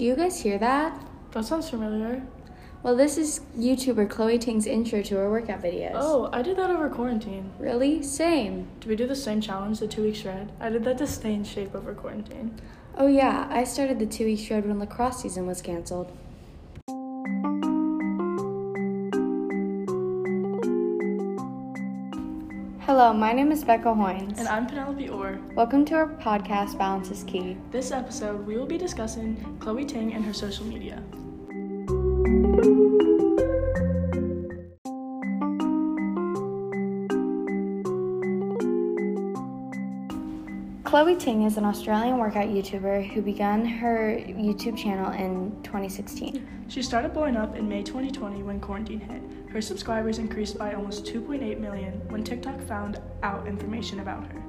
Do you guys hear that? That sounds familiar. Well, this is YouTuber Chloe Ting's intro to her workout videos. Oh, I did that over quarantine. Really? Same. Did we do the same challenge, the two week shred? I did that to stay in shape over quarantine. Oh, yeah, I started the two week shred when lacrosse season was canceled. Hello, my name is Becca Hoynes. And I'm Penelope Orr. Welcome to our podcast, Balance is Key. This episode, we will be discussing Chloe Ting and her social media. Chloe Ting is an Australian workout YouTuber who began her YouTube channel in 2016. She started blowing up in May 2020 when quarantine hit. Her subscribers increased by almost 2.8 million when TikTok found out information about her.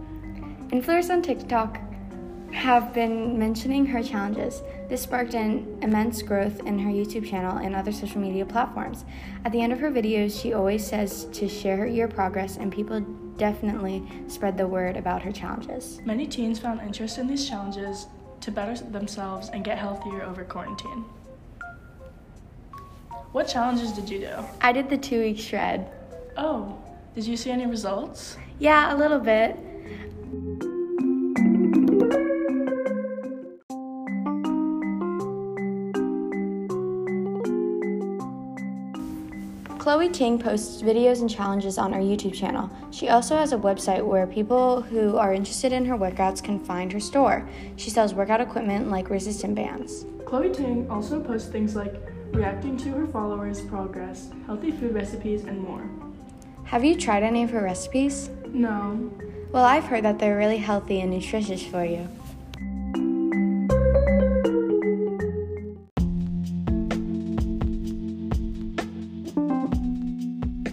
Influencers on TikTok have been mentioning her challenges. This sparked an immense growth in her YouTube channel and other social media platforms. At the end of her videos, she always says to share her year progress, and people definitely spread the word about her challenges. Many teens found interest in these challenges to better themselves and get healthier over quarantine. What challenges did you do? I did the two week shred. Oh, did you see any results? Yeah, a little bit. Chloe Ting posts videos and challenges on her YouTube channel. She also has a website where people who are interested in her workouts can find her store. She sells workout equipment like resistant bands. Chloe Ting also posts things like reacting to her followers' progress, healthy food recipes, and more. Have you tried any of her recipes? No. Well, I've heard that they're really healthy and nutritious for you.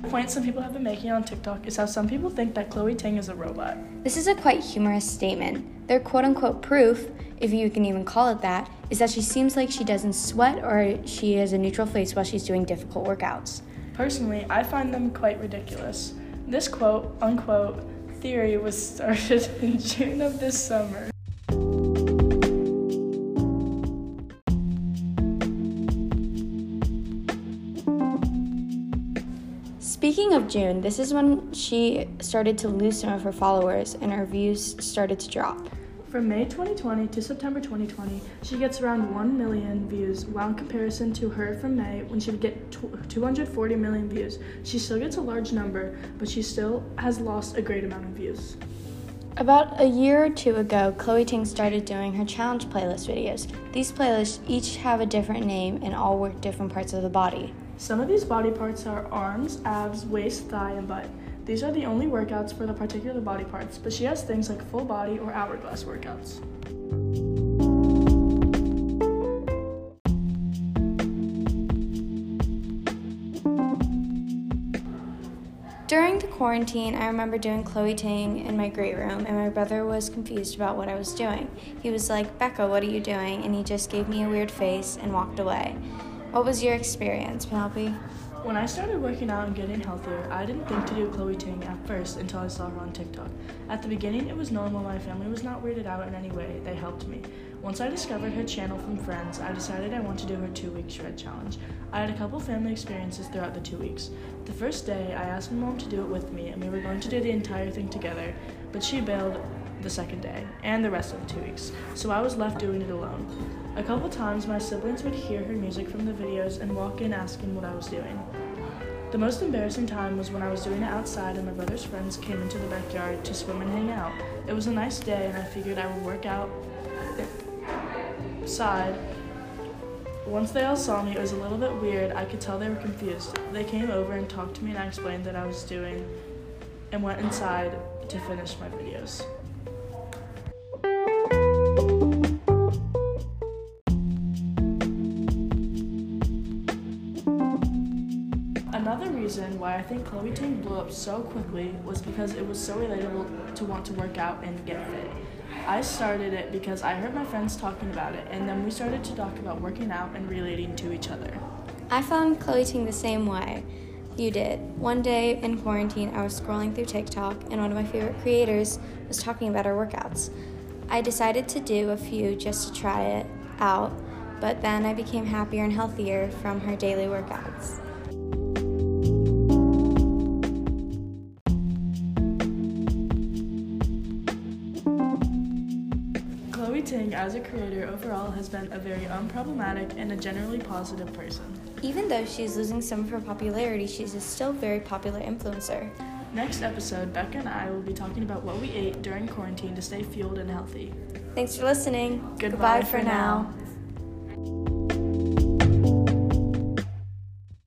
Point some people have been making on TikTok is how some people think that Chloe Ting is a robot. This is a quite humorous statement. Their quote unquote proof, if you can even call it that, is that she seems like she doesn't sweat or she has a neutral face while she's doing difficult workouts. Personally, I find them quite ridiculous. This quote unquote theory was started in June of this summer. Speaking of June, this is when she started to lose some of her followers and her views started to drop. From May 2020 to September 2020, she gets around 1 million views, while in comparison to her from May, when she would get 240 million views. She still gets a large number, but she still has lost a great amount of views. About a year or two ago, Chloe Ting started doing her challenge playlist videos. These playlists each have a different name and all work different parts of the body. Some of these body parts are arms, abs, waist, thigh, and butt. These are the only workouts for the particular body parts, but she has things like full body or hourglass workouts. During the quarantine, I remember doing Chloe Ting in my great room, and my brother was confused about what I was doing. He was like, Becca, what are you doing? And he just gave me a weird face and walked away. What was your experience, Penelope? When I started working out and getting healthier, I didn't think to do Chloe Ting at first until I saw her on TikTok. At the beginning, it was normal. My family was not weirded out in any way. They helped me. Once I discovered her channel from friends, I decided I want to do her two week shred challenge. I had a couple family experiences throughout the two weeks. The first day, I asked my mom to do it with me, and we were going to do the entire thing together, but she bailed the second day and the rest of the two weeks, so I was left doing it alone. A couple times, my siblings would hear her music from the videos and walk in asking what I was doing. The most embarrassing time was when I was doing it outside and my brother's friends came into the backyard to swim and hang out. It was a nice day and I figured I would work out outside. Once they all saw me, it was a little bit weird. I could tell they were confused. They came over and talked to me and I explained that I was doing and went inside to finish my videos. Another reason why I think Chloe Ting blew up so quickly was because it was so relatable to want to work out and get fit. I started it because I heard my friends talking about it, and then we started to talk about working out and relating to each other. I found Chloe Ting the same way you did. One day in quarantine, I was scrolling through TikTok, and one of my favorite creators was talking about her workouts. I decided to do a few just to try it out, but then I became happier and healthier from her daily workouts. Chloe Ting, as a creator, overall has been a very unproblematic and a generally positive person. Even though she's losing some of her popularity, she's a still very popular influencer. Next episode, Becca and I will be talking about what we ate during quarantine to stay fueled and healthy. Thanks for listening. Goodbye for now. now.